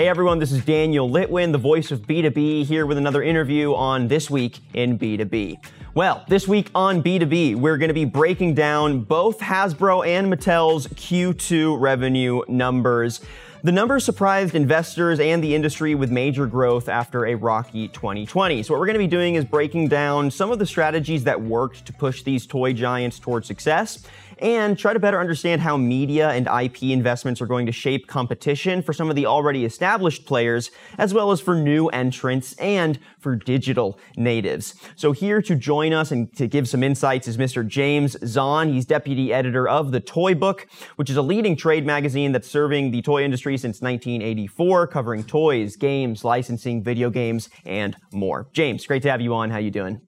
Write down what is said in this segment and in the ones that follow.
Hey everyone, this is Daniel Litwin, the voice of B2B, here with another interview on This Week in B2B. Well, this week on B2B, we're going to be breaking down both Hasbro and Mattel's Q2 revenue numbers. The numbers surprised investors and the industry with major growth after a rocky 2020. So, what we're going to be doing is breaking down some of the strategies that worked to push these toy giants towards success and try to better understand how media and IP investments are going to shape competition for some of the already established players, as well as for new entrants and for digital natives. So here to join us and to give some insights is Mr. James Zahn. He's deputy editor of The Toy Book, which is a leading trade magazine that's serving the toy industry since 1984, covering toys, games, licensing, video games, and more. James, great to have you on. How you doing?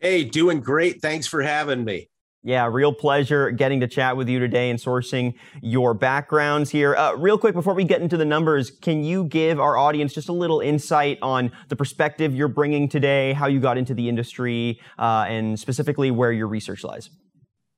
Hey, doing great. Thanks for having me. Yeah, real pleasure getting to chat with you today and sourcing your backgrounds here. Uh, real quick, before we get into the numbers, can you give our audience just a little insight on the perspective you're bringing today, how you got into the industry, uh, and specifically where your research lies?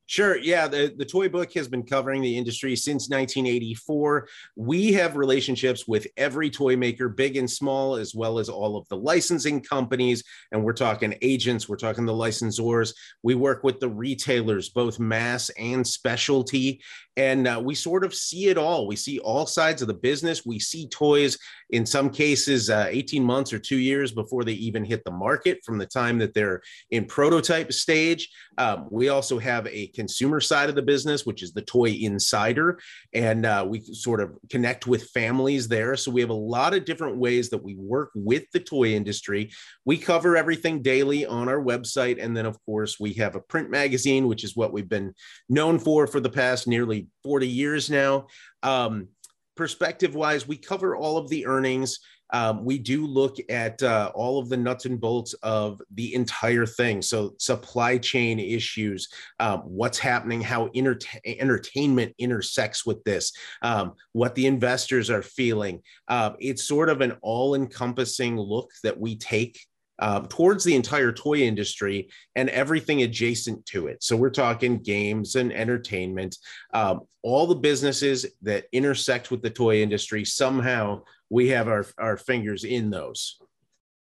Sure. Yeah. The, the toy book has been covering the industry since 1984. We have relationships with every toy maker, big and small, as well as all of the licensing companies. And we're talking agents, we're talking the licensors. We work with the retailers, both mass and specialty. And uh, we sort of see it all. We see all sides of the business. We see toys in some cases uh, 18 months or two years before they even hit the market from the time that they're in prototype stage. Um, we also have a consumer side of the business, which is the Toy Insider, and uh, we sort of connect with families there. So we have a lot of different ways that we work with the toy industry. We cover everything daily on our website, and then of course we have a print magazine, which is what we've been known for for the past nearly 40 years now. Um, perspective wise, we cover all of the earnings um, we do look at uh, all of the nuts and bolts of the entire thing. So, supply chain issues, um, what's happening, how entertainment intersects with this, um, what the investors are feeling. Uh, it's sort of an all encompassing look that we take uh, towards the entire toy industry and everything adjacent to it. So we're talking games and entertainment, um, all the businesses that intersect with the toy industry somehow we have our, our fingers in those.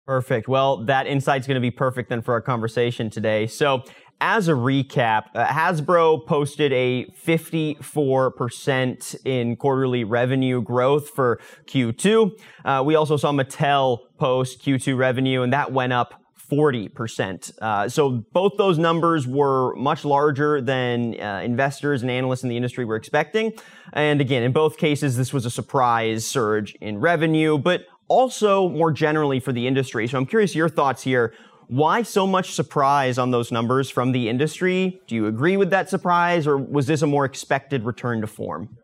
Perfect. Well, that insight's going to be perfect then for our conversation today. So, as a recap, uh, Hasbro posted a 54% in quarterly revenue growth for Q2. Uh, we also saw Mattel post Q2 revenue, and that went up 40%. Uh, so both those numbers were much larger than uh, investors and analysts in the industry were expecting. And again, in both cases, this was a surprise surge in revenue, but also more generally for the industry. So I'm curious your thoughts here. Why so much surprise on those numbers from the industry? Do you agree with that surprise, or was this a more expected return to form?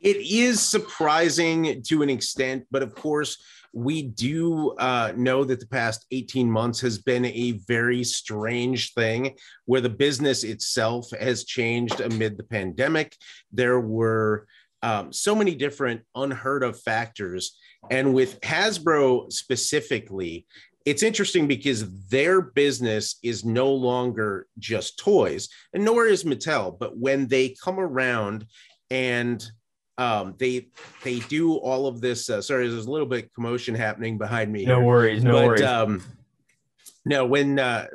It is surprising to an extent, but of course, we do uh, know that the past 18 months has been a very strange thing where the business itself has changed amid the pandemic. There were um, so many different unheard of factors. And with Hasbro specifically, it's interesting because their business is no longer just toys, and nor is Mattel. But when they come around and um, they they do all of this. Uh, sorry, there's a little bit commotion happening behind me. No here. worries, no but, worries. Um, no, when uh,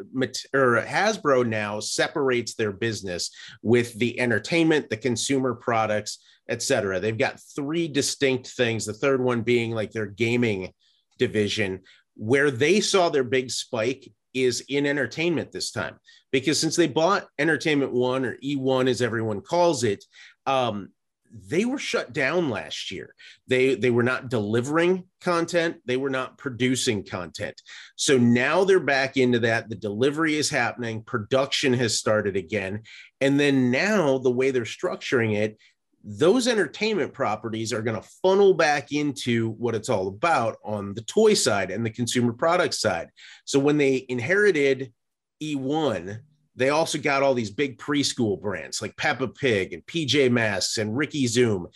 or Hasbro now separates their business with the entertainment, the consumer products, etc. They've got three distinct things. The third one being like their gaming division, where they saw their big spike is in entertainment this time because since they bought Entertainment One or E1 as everyone calls it, um, they were shut down last year. They they were not delivering content, they were not producing content. So now they're back into that. The delivery is happening, production has started again. And then now the way they're structuring it, those entertainment properties are going to funnel back into what it's all about on the toy side and the consumer product side. So when they inherited E1, they also got all these big preschool brands like Peppa Pig and PJ Masks and Ricky Zoom.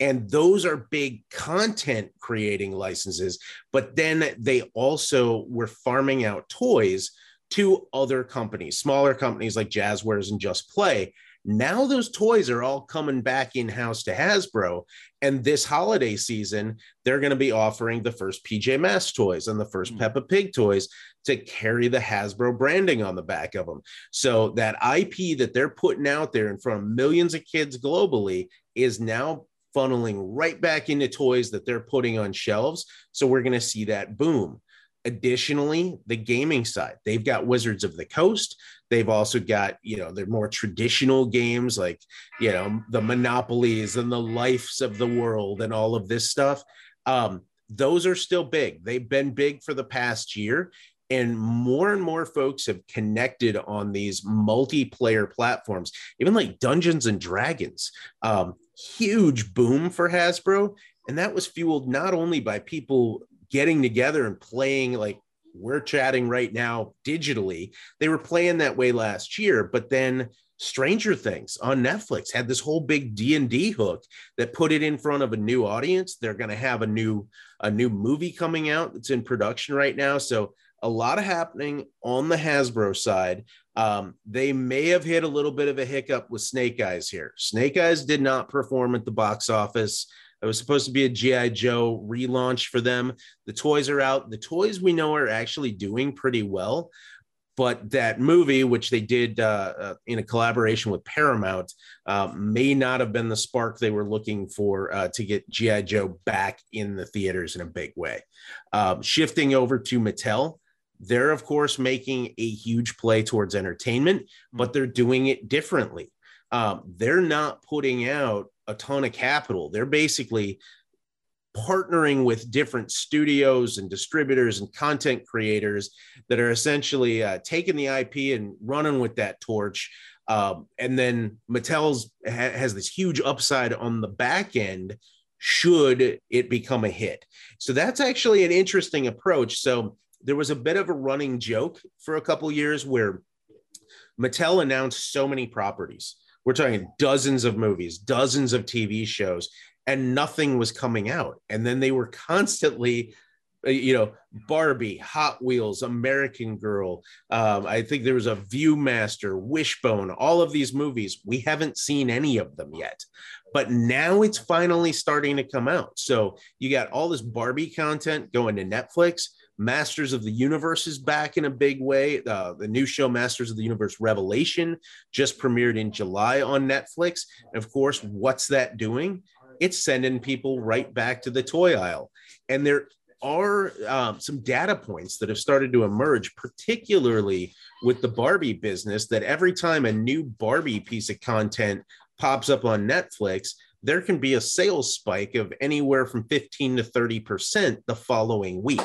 And those are big content creating licenses. But then they also were farming out toys to other companies, smaller companies like Jazwares and Just Play. Now those toys are all coming back in house to Hasbro. And this holiday season, they're going to be offering the first PJ Masks toys and the 1st mm-hmm. Peppa Pig toys to carry the Hasbro branding on the back of them. So that IP that they're putting out there in front of millions of kids globally is now funneling right back into toys that they're putting on shelves. So we're going to see that boom. Additionally, the gaming side, they've got Wizards of the Coast. They've also got, you know, their more traditional games like, you know, the Monopolies and the Lives of the World and all of this stuff. Um, those are still big. They've been big for the past year. And more and more folks have connected on these multiplayer platforms, even like Dungeons and Dragons. Um, huge boom for Hasbro. And that was fueled not only by people getting together and playing like we're chatting right now digitally. They were playing that way last year, but then Stranger Things on Netflix had this whole big D&D hook that put it in front of a new audience. They're going to have a new a new movie coming out that's in production right now. So a lot of happening on the Hasbro side. Um, they may have hit a little bit of a hiccup with Snake Eyes here. Snake Eyes did not perform at the box office. It was supposed to be a G.I. Joe relaunch for them. The toys are out. The toys we know are actually doing pretty well. But that movie, which they did uh, uh, in a collaboration with Paramount, uh, may not have been the spark they were looking for uh, to get G.I. Joe back in the theaters in a big way. Um, shifting over to Mattel, they're, of course, making a huge play towards entertainment, but they're doing it differently. Um, they're not putting out a ton of capital. They're basically partnering with different studios and distributors and content creators that are essentially uh, taking the IP and running with that torch. Um, and then Mattel's ha- has this huge upside on the back end should it become a hit. So that's actually an interesting approach. So there was a bit of a running joke for a couple years where Mattel announced so many properties we're talking dozens of movies, dozens of TV shows, and nothing was coming out. And then they were constantly, uh, you know, Barbie, Hot Wheels, American Girl. Um, I think there was a Viewmaster, Wishbone, all of these movies. We haven't seen any of them yet, but now it's finally starting to come out. So you got all this Barbie content going to Netflix. Masters of the Universe is back in a big way. Uh, the new show, Masters of the Universe Revelation, just premiered in July on Netflix. And of course, what's that doing? It's sending people right back to the toy aisle. And there are um, some data points that have started to emerge, particularly with the Barbie business, that every time a new Barbie piece of content pops up on Netflix, there can be a sales spike of anywhere from 15 to 30% the following week.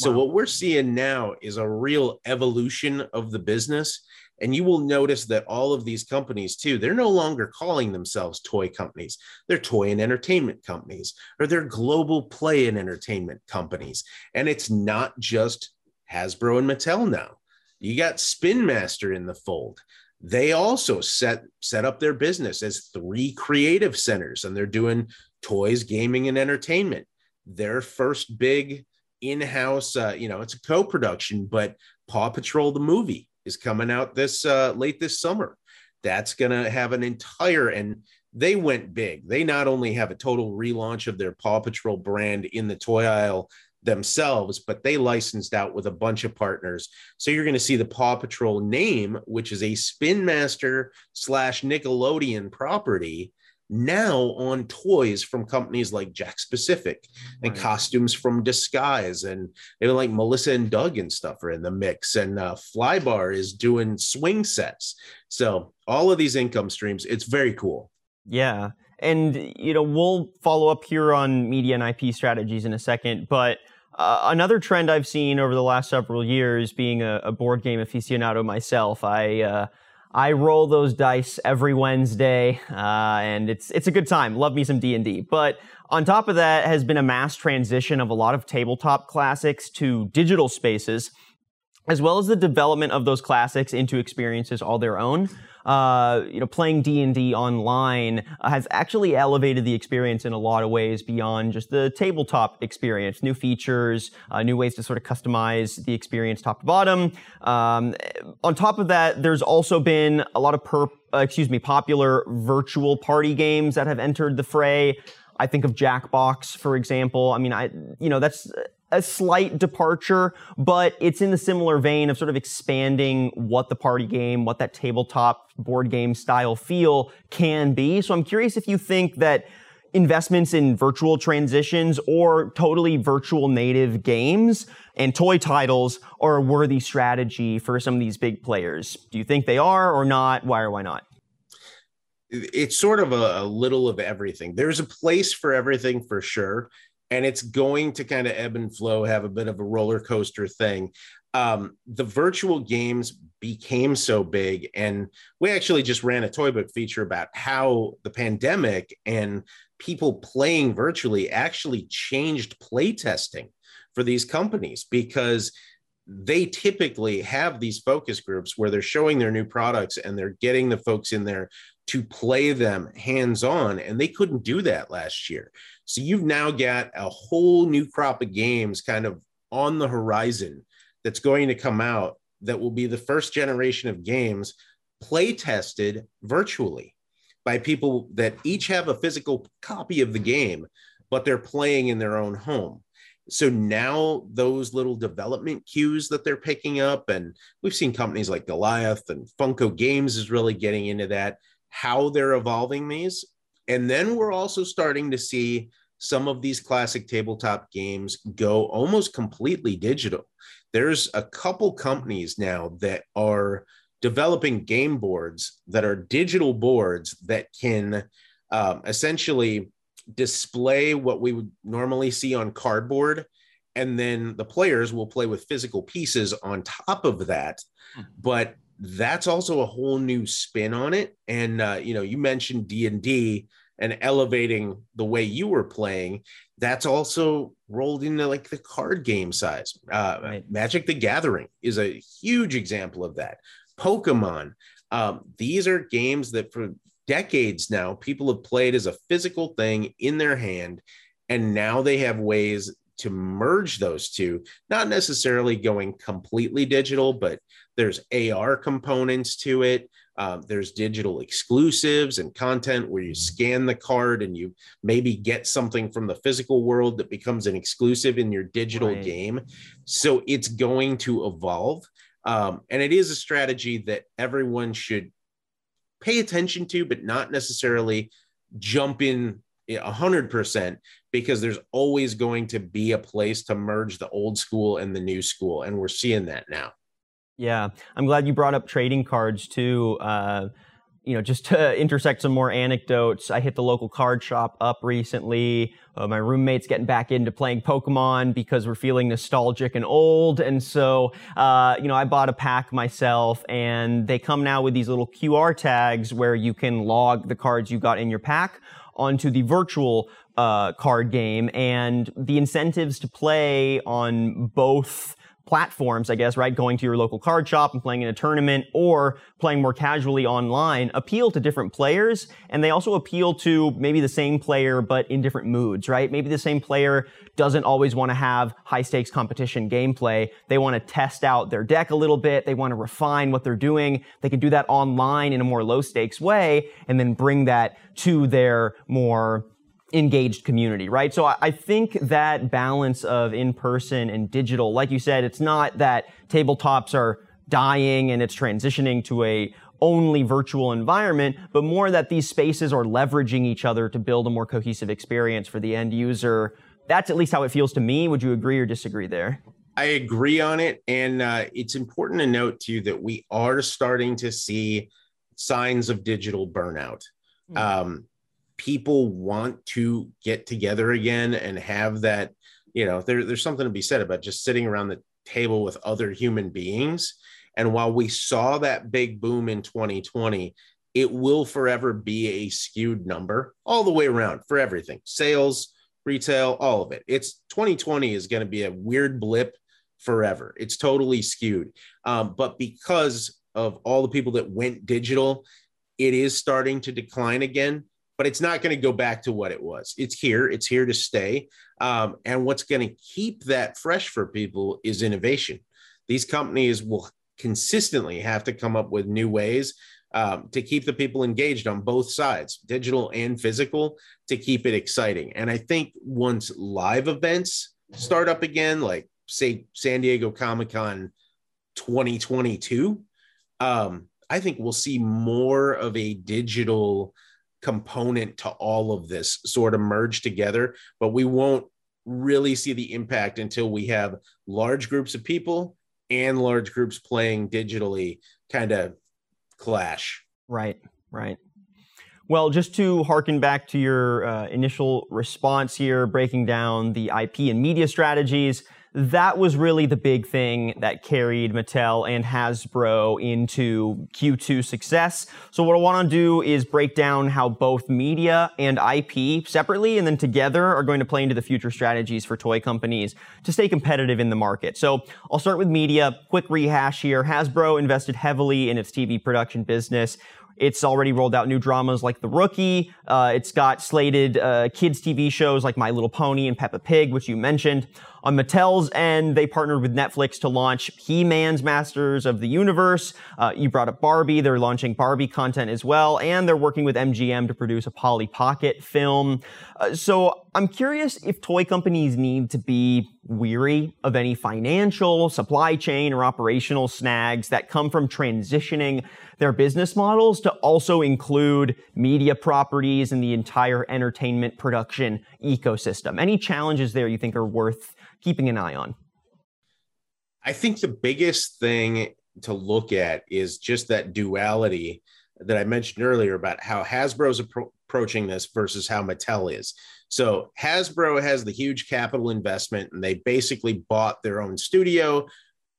So wow. what we're seeing now is a real evolution of the business. And you will notice that all of these companies, too, they're no longer calling themselves toy companies. They're toy and entertainment companies, or they're global play and entertainment companies. And it's not just Hasbro and Mattel now. You got Spin Master in the fold. They also set set up their business as three creative centers, and they're doing toys, gaming, and entertainment. Their first big in-house uh, you know it's a co-production but paw patrol the movie is coming out this uh, late this summer. That's going to have an entire and they went big. They not only have a total relaunch of their paw patrol brand in the toy aisle themselves but they licensed out with a bunch of partners. So you're going to see the paw patrol name which is a spin master slash nickelodeon property now on toys from companies like Jakks Pacific and right. costumes from Disguise and even like Melissa and Doug and stuff are in the mix and uh, Flybar is doing swing sets. So all of these income streams, it's very cool. Yeah. And, you know, we'll follow up here on media and IP strategies in a second, but uh, another trend I've seen over the last several years, being a, a board game aficionado myself, I uh, I roll those dice every Wednesday, uh, and it's it's a good time. Love me some D and D. But on top of that, has been a mass transition of a lot of tabletop classics to digital spaces, as well as the development of those classics into experiences all their own. Uh, you know, playing D and D online has actually elevated the experience in a lot of ways beyond just the tabletop experience. New features, uh, new ways to sort of customize the experience top to bottom. Um, on top of that, there's also been a lot of uh, excuse me, popular virtual party games that have entered the fray. I think of Jackbox, for example. I mean, I, you know, that's a slight departure, but it's in the similar vein of sort of expanding what the party game, what that tabletop board game style feel can be. So I'm curious if you think that investments in virtual transitions or totally virtual native games and toy titles are a worthy strategy for some of these big players. Do you think they are or not? Why or why not? It's sort of a, a little of everything. There's a place for everything for sure and it's going to kind of ebb and flow, have a bit of a roller coaster thing. Um, the virtual games became so big, and we actually just ran a toy book feature about how the pandemic and people playing virtually actually changed play testing for these companies because they typically have these focus groups where they're showing their new products and they're getting the folks in there to play them hands on and they couldn't do that last year so you've now got a whole new crop of games kind of on the horizon that's going to come out that will be the first generation of games play tested virtually by people that each have a physical copy of the game but they're playing in their own home so now those little development cues that they're picking up, and we've seen companies like Goliath and Funko Games is really getting into that, how they're evolving these. And then we're also starting to see some of these classic tabletop games go almost completely digital. There's a couple companies now that are developing game boards that are digital boards that can um, essentially display what we would normally see on cardboard and then the players will play with physical pieces on top of that hmm. but that's also a whole new spin on it and uh, you know you mentioned d&d and elevating the way you were playing that's also rolled into like the card game size uh, right. magic the gathering is a huge example of that pokemon um, these are games that for decades now, people have played as a physical thing in their hand, and now they have ways to merge those two, not necessarily going completely digital, but there's AR components to it. Uh, there's digital exclusives and content where you scan the card and you maybe get something from the physical world that becomes an exclusive in your digital right. game. So it's going to evolve. Um, and it is a strategy that everyone should pay attention to, but not necessarily jump in a hundred percent because there's always going to be a place to merge the old school and the new school. And we're seeing that now. Yeah. I'm glad you brought up trading cards too. Uh, you know, just to intersect some more anecdotes, I hit the local card shop up recently. Uh, my roommate's getting back into playing Pokemon because we're feeling nostalgic and old. And so, uh, you know, I bought a pack myself and they come now with these little QR tags where you can log the cards you got in your pack onto the virtual uh, card game and the incentives to play on both platforms, I guess, right? Going to your local card shop and playing in a tournament or playing more casually online appeal to different players. And they also appeal to maybe the same player, but in different moods, right? Maybe the same player doesn't always want to have high stakes competition gameplay. They want to test out their deck a little bit. They want to refine what they're doing. They can do that online in a more low stakes way and then bring that to their more engaged community, right? So I think that balance of in-person and digital, like you said, it's not that tabletops are dying and it's transitioning to a only virtual environment, but more that these spaces are leveraging each other to build a more cohesive experience for the end user. That's at least how it feels to me. Would you agree or disagree there? I agree on it. And uh, it's important to note too that we are starting to see signs of digital burnout. Mm-hmm. Um, people want to get together again and have that you know there, there's something to be said about just sitting around the table with other human beings. And while we saw that big boom in 2020 it will forever be a skewed number all the way around for everything sales retail all of it. It's 2020 is going to be a weird blip forever. It's totally skewed. Um, but because of all the people that went digital, it is starting to decline again, but it's not going to go back to what it was. It's here, it's here to stay. Um, and what's going to keep that fresh for people is innovation. These companies will consistently have to come up with new ways um, to keep the people engaged on both sides, digital and physical, to keep it exciting. And I think once live events start up again, like say San Diego Comic Con 2022, um, I think we'll see more of a digital component to all of this sort of merge together, but we won't really see the impact until we have large groups of people and large groups playing digitally kind of clash. Right, right. Well, just to harken back to your uh, initial response here, breaking down the IP and media strategies, that was really the big thing that carried Mattel and Hasbro into Q2 success. So what I want to do is break down how both media and IP separately and then together are going to play into the future strategies for toy companies to stay competitive in the market. So I'll start with media. Quick rehash here. Hasbro invested heavily in its TV production business. It's already rolled out new dramas like The Rookie. Uh, it's got slated uh, kids TV shows like My Little Pony and Peppa Pig, which you mentioned. On Mattel's end, they partnered with Netflix to launch He-Man's Masters of the Universe. Uh, you brought up Barbie. They're launching Barbie content as well, and they're working with MGM to produce a Polly Pocket film. Uh, so I'm curious if toy companies need to be weary of any financial, supply chain, or operational snags that come from transitioning their business models to also include media properties and the entire entertainment production ecosystem. Any challenges there you think are worth keeping an eye on? I think the biggest thing to look at is just that duality that I mentioned earlier about how Hasbro's appro- approaching this versus how Mattel is. So Hasbro has the huge capital investment and they basically bought their own studio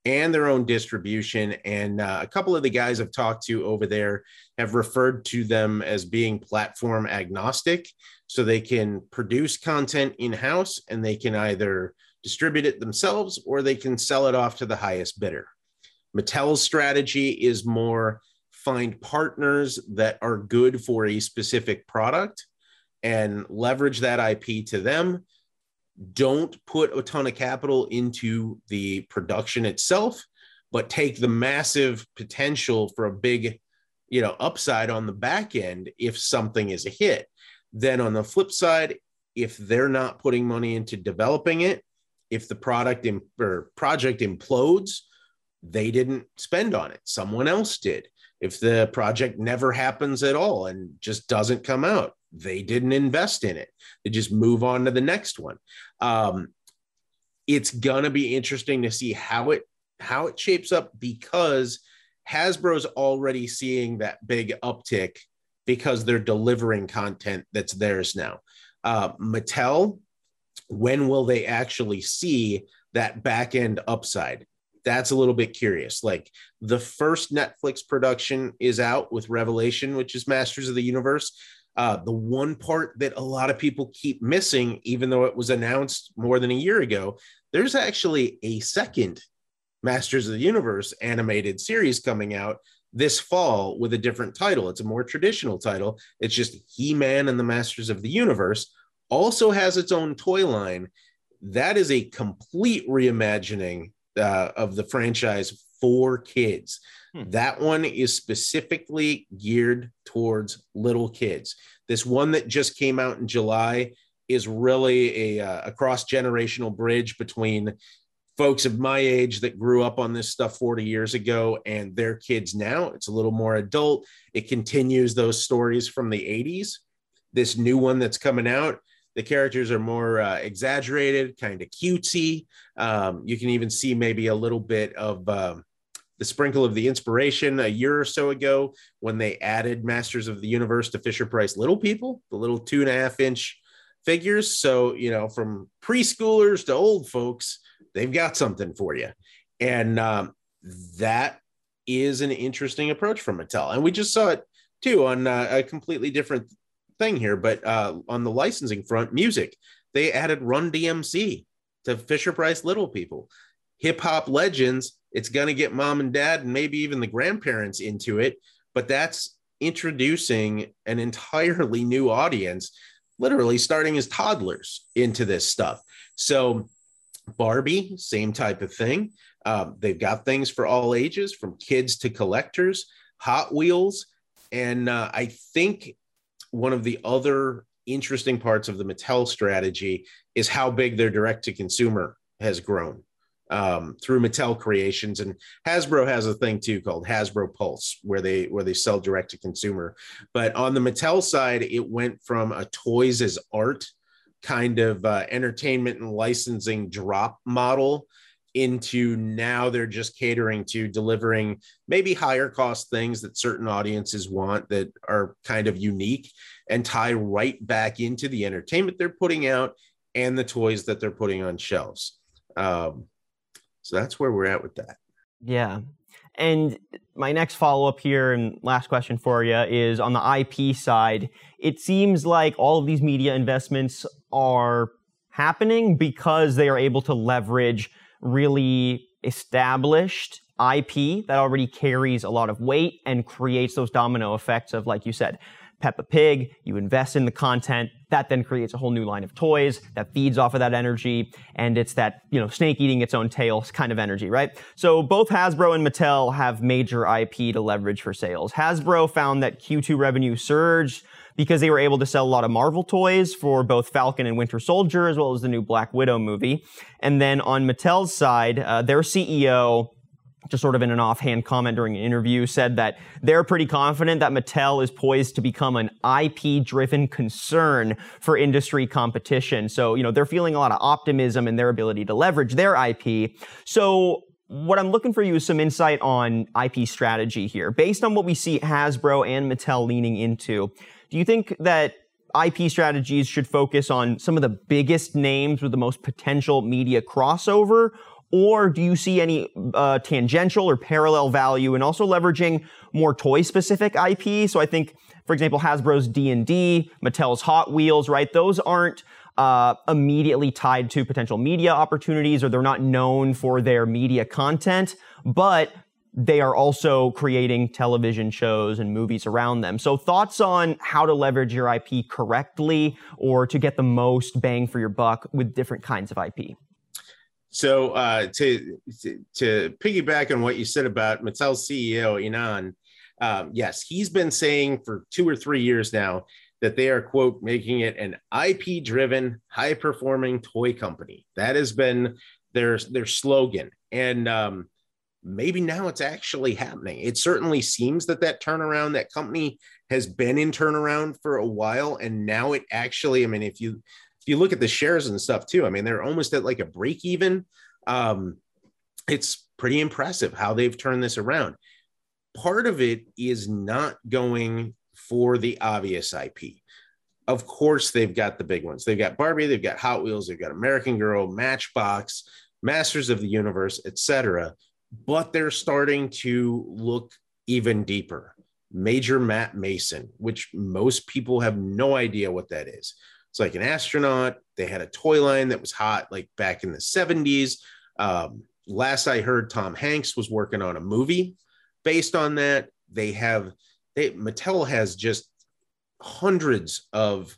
and their own distribution. And uh, a couple of the guys I've talked to over there have referred to them as being platform agnostic. So they can produce content in house and they can either distribute it themselves or they can sell it off to the highest bidder. Mattel's strategy is more find partners that are good for a specific product and leverage that IP to them. Don't put a ton of capital into the production itself, but take the massive potential for a big, you know, upside on the back end if something is a hit. Then on the flip side, if they're not putting money into developing it, if the product or project implodes, they didn't spend on it. Someone else did. If the project never happens at all and just doesn't come out, they didn't invest in it. They just move on to the next one. Um, it's gonna be interesting to see how it how it shapes up because Hasbro's already seeing that big uptick because they're delivering content that's theirs now. Uh, Mattel when will they actually see that back end upside? That's a little bit curious. Like the first Netflix production is out with Revelation, which is Masters of the Universe. Uh, the one part that a lot of people keep missing, even though it was announced more than a year ago, there's actually a second Masters of the Universe animated series coming out this fall with a different title. It's a more traditional title. It's just He Man and the Masters of the Universe also has its own toy line. That is a complete reimagining uh, of the franchise for kids. Hmm. That one is specifically geared towards little kids. This one that just came out in July is really a, uh, a cross generational bridge between folks of my age that grew up on this stuff 40 years ago and their kids now. It's a little more adult. It continues those stories from the 80s. This new one that's coming out the characters are more uh, exaggerated, kind of cutesy. Um, you can even see maybe a little bit of um, the sprinkle of the inspiration a year or so ago when they added Masters of the Universe to Fisher Price Little People, the little two and a half inch figures. So, you know, from preschoolers to old folks, they've got something for you. And um, that is an interesting approach from Mattel. And we just saw it too on uh, a completely different thing here, but uh, on the licensing front, music, they added Run DMC to Fisher Price Little People. Hip hop legends, it's going to get mom and dad and maybe even the grandparents into it. But that's introducing an entirely new audience, literally starting as toddlers into this stuff. So, Barbie, same type of thing. Um, they've got things for all ages, from kids to collectors, Hot Wheels. And uh, I think one of the other interesting parts of the Mattel strategy is how big their direct to consumer has grown um, through Mattel Creations, and Hasbro has a thing too called Hasbro Pulse, where they where they sell direct to consumer. But on the Mattel side, it went from a toys as art kind of uh, entertainment and licensing drop model into now they're just catering to delivering maybe higher cost things that certain audiences want that are kind of unique and tie right back into the entertainment they're putting out and the toys that they're putting on shelves. Um, so that's where we're at with that. Yeah. And my next follow up here and last question for you is on the IP side. It seems like all of these media investments are happening because they are able to leverage really established IP that already carries a lot of weight and creates those domino effects of, like you said, Peppa Pig, you invest in the content, that then creates a whole new line of toys that feeds off of that energy, and it's that, you know, snake eating its own tail kind of energy, right? So both Hasbro and Mattel have major IP to leverage for sales. Hasbro found that Q2 revenue surged because they were able to sell a lot of Marvel toys for both Falcon and Winter Soldier, as well as the new Black Widow movie. And then on Mattel's side, uh, their CEO just sort of in an offhand comment during an interview, said that they're pretty confident that Mattel is poised to become an IP driven concern for industry competition. So, you know, they're feeling a lot of optimism in their ability to leverage their IP. So, what I'm looking for you is some insight on IP strategy here. Based on what we see Hasbro and Mattel leaning into, do you think that IP strategies should focus on some of the biggest names with the most potential media crossover? Or do you see any uh, tangential or parallel value in also leveraging more toy specific IP? So I think, for example, Hasbro's D&D, Mattel's Hot Wheels, right? Those aren't uh, immediately tied to potential media opportunities or they're not known for their media content, but they are also creating television shows and movies around them. So thoughts on how to leverage your IP correctly or to get the most bang for your buck with different kinds of IP? So uh, to, to, to piggyback on what you said about Mattel's CEO Ynon, um, yes, he's been saying for two or three years now that they are quote making it an IP driven, high performing toy company. That has been their their slogan, and um, maybe now it's actually happening. It certainly seems that that turnaround, that company has been in turnaround for a while, and now it actually. I mean, if you you look at the shares and stuff too, I mean, they're almost at like a break even. Um, it's pretty impressive how they've turned this around. Part of it is not going for the obvious IP. Of course, they've got the big ones. They've got Barbie, they've got Hot Wheels, they've got American Girl, Matchbox, Masters of the Universe, etc but they're starting to look even deeper. Major Matt Mason, which most people have no idea what that is. It's like an astronaut. They had a toy line that was hot like back in the 70s. Um, last I heard, Tom Hanks was working on a movie based on that. They have, they, Mattel has just hundreds of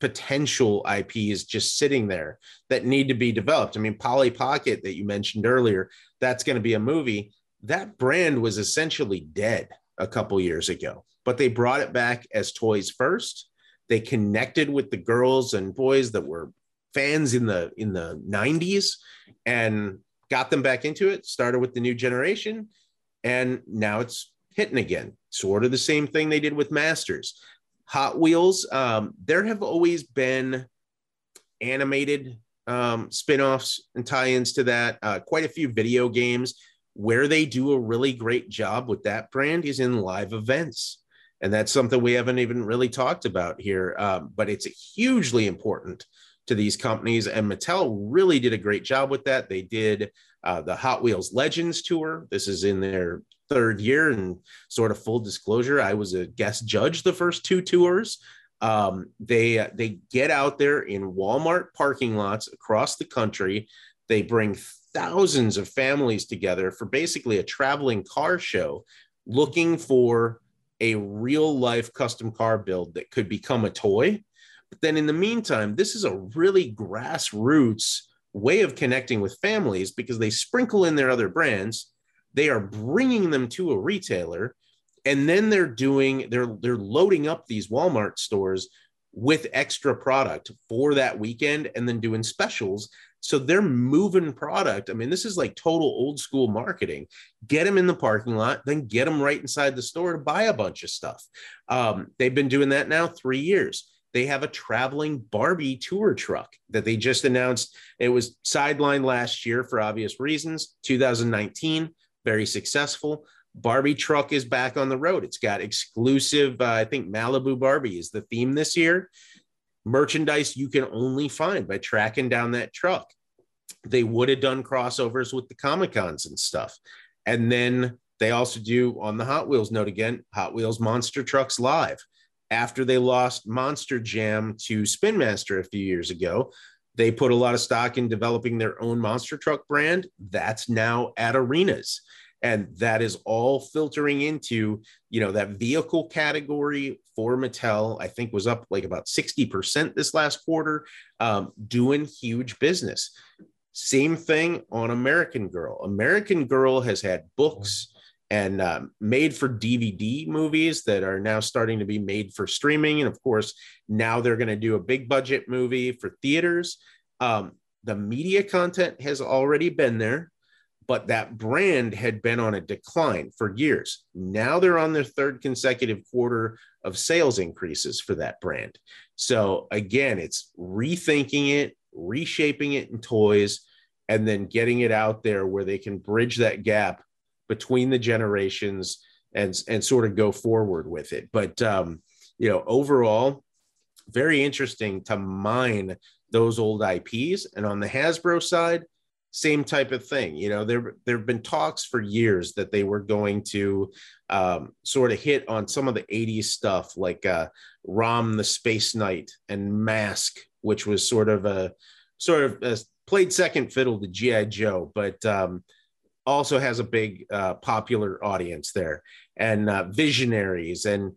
potential IPs just sitting there that need to be developed. I mean, Polly Pocket that you mentioned earlier, that's going to be a movie. That brand was essentially dead a couple years ago, but they brought it back as toys first. They connected with the girls and boys that were fans in the in the 90s and got them back into it. Started with the new generation and now it's hitting again. Sort of the same thing they did with Masters. Hot Wheels, um, there have always been animated um, spin-offs and tie-ins to that. Uh, quite a few video games where they do a really great job with that brand is in live events. And that's something we haven't even really talked about here, um, but it's hugely important to these companies. And Mattel really did a great job with that. They did uh, the Hot Wheels Legends Tour. This is in their third year and sort of full disclosure i was a guest judge the first two tours um, they they get out there in walmart parking lots across the country They bring thousands of families together for basically a traveling car show looking for a real life custom car build that could become a toy. But then in the meantime, this is a really grassroots way of connecting with families because they sprinkle in their other brands. They are bringing them to a retailer and then they're doing they're they're loading up these Walmart stores with extra product for that weekend and then doing specials so they're moving product. I mean, this is like total old school marketing. Get them in the parking lot, then get them right inside the store to buy a bunch of stuff. Um, they've been doing that now three years. They have a traveling Barbie tour truck that they just announced. It was sidelined last year for obvious reasons. 2019, very successful. Barbie truck is back on the road. It's got exclusive, uh, I think Malibu Barbie is the theme this year merchandise you can only find by tracking down that truck they would have done crossovers with the Comic Cons and stuff. And then they also do on the Hot Wheels note again, Hot Wheels Monster Trucks Live. After they lost Monster Jam to Spin Master a few years ago, they put a lot of stock in developing their own monster truck brand. That's now at arenas. And that is all filtering into, you know, that vehicle category for Mattel, I think was up like about 60% this last quarter, um, doing huge business. Same thing on American Girl. American Girl has had books and um, made for DVD movies that are now starting to be made for streaming. And of course, now they're going to do a big budget movie for theaters. Um, the media content has already been there, but that brand had been on a decline for years. Now they're on their third consecutive quarter of sales increases for that brand. So again, it's rethinking it, reshaping it in toys, and then getting it out there where they can bridge that gap between the generations and and sort of go forward with it. But um, you know, overall, very interesting to mine those old IPs. And on the Hasbro side, same type of thing. You know, there there have been talks for years that they were going to um, sort of hit on some of the '80s stuff, like uh, Rom the Space Knight and Mask, which was sort of a sort of a played second fiddle to GI Joe, but um, also has a big uh, popular audience there, and uh, visionaries, and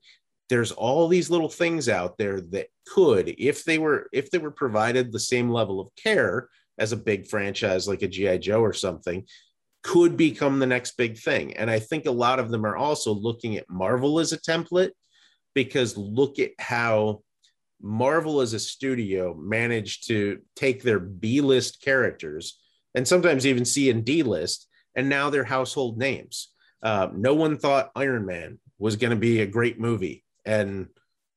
there's all these little things out there that could, if they were if they were provided the same level of care as a big franchise like a GI Joe or something, could become the next big thing. And I think a lot of them are also looking at Marvel as a template because look at how Marvel as a studio managed to take their B list characters and sometimes even C and D list, and now they're household names. Uh, no one thought Iron Man was going to be a great movie, and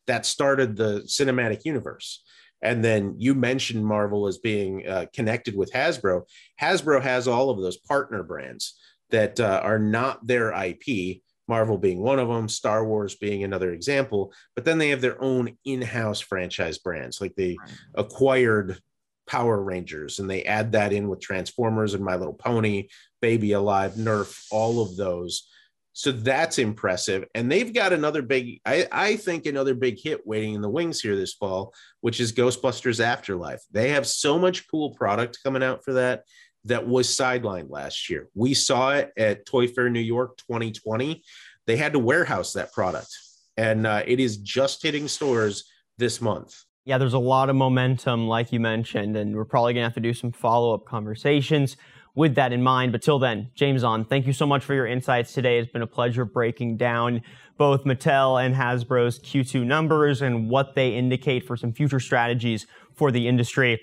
that started the cinematic universe. And then you mentioned Marvel as being uh, connected with Hasbro. Hasbro has all of those partner brands that uh, are not their IP, Marvel being one of them, Star Wars being another example. But then they have their own in house franchise brands, like they acquired Power Rangers and they add that in with Transformers and My Little Pony, Baby Alive, Nerf, all of those. So that's impressive. And they've got another big, I, I think, another big hit waiting in the wings here this fall, which is Ghostbusters Afterlife. They have so much cool product coming out for that that was sidelined last year. We saw it at Toy Fair New York 2020. They had to warehouse that product, and uh, it is just hitting stores this month. Yeah, there's a lot of momentum, like you mentioned, and we're probably going to have to do some follow up conversations with that in mind. But till then, James Zahn, thank you so much for your insights today. It's been a pleasure breaking down both Mattel and Hasbro's Q2 numbers and what they indicate for some future strategies for the industry.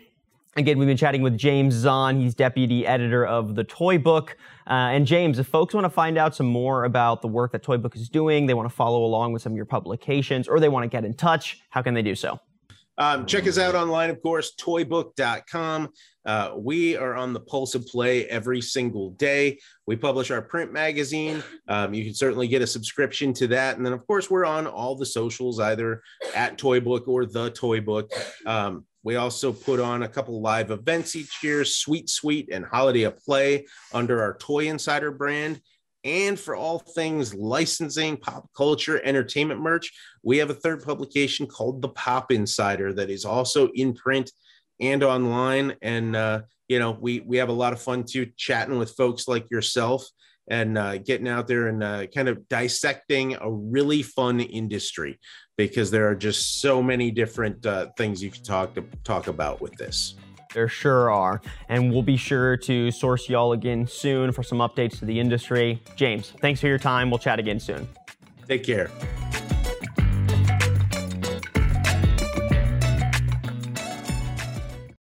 Again, we've been chatting with James Zahn. He's deputy editor of the Toy Book. Uh, and James, if folks want to find out some more about the work that Toy Book is doing, they want to follow along with some of your publications, or they want to get in touch, how can they do so? Um, check us out online, of course, toybook.com. Uh, we are on the pulse of play every single day. We publish our print magazine. Um, you can certainly get a subscription to that. And then, of course, we're on all the socials, either at Toy Book or the Toy Book. Um, we also put on a couple live events each year, Sweet Suite and Holiday of Play under our Toy Insider brand. And for all things licensing, pop culture, entertainment merch, we have a third publication called The Pop Insider that is also in print and online. And uh, you know, we we have a lot of fun too chatting with folks like yourself and uh, getting out there and uh, kind of dissecting a really fun industry because there are just so many different uh, things you can talk to talk about with this. There sure are. And we'll be sure to source y'all again soon for some updates to the industry. James, thanks for your time. We'll chat again soon. Take care.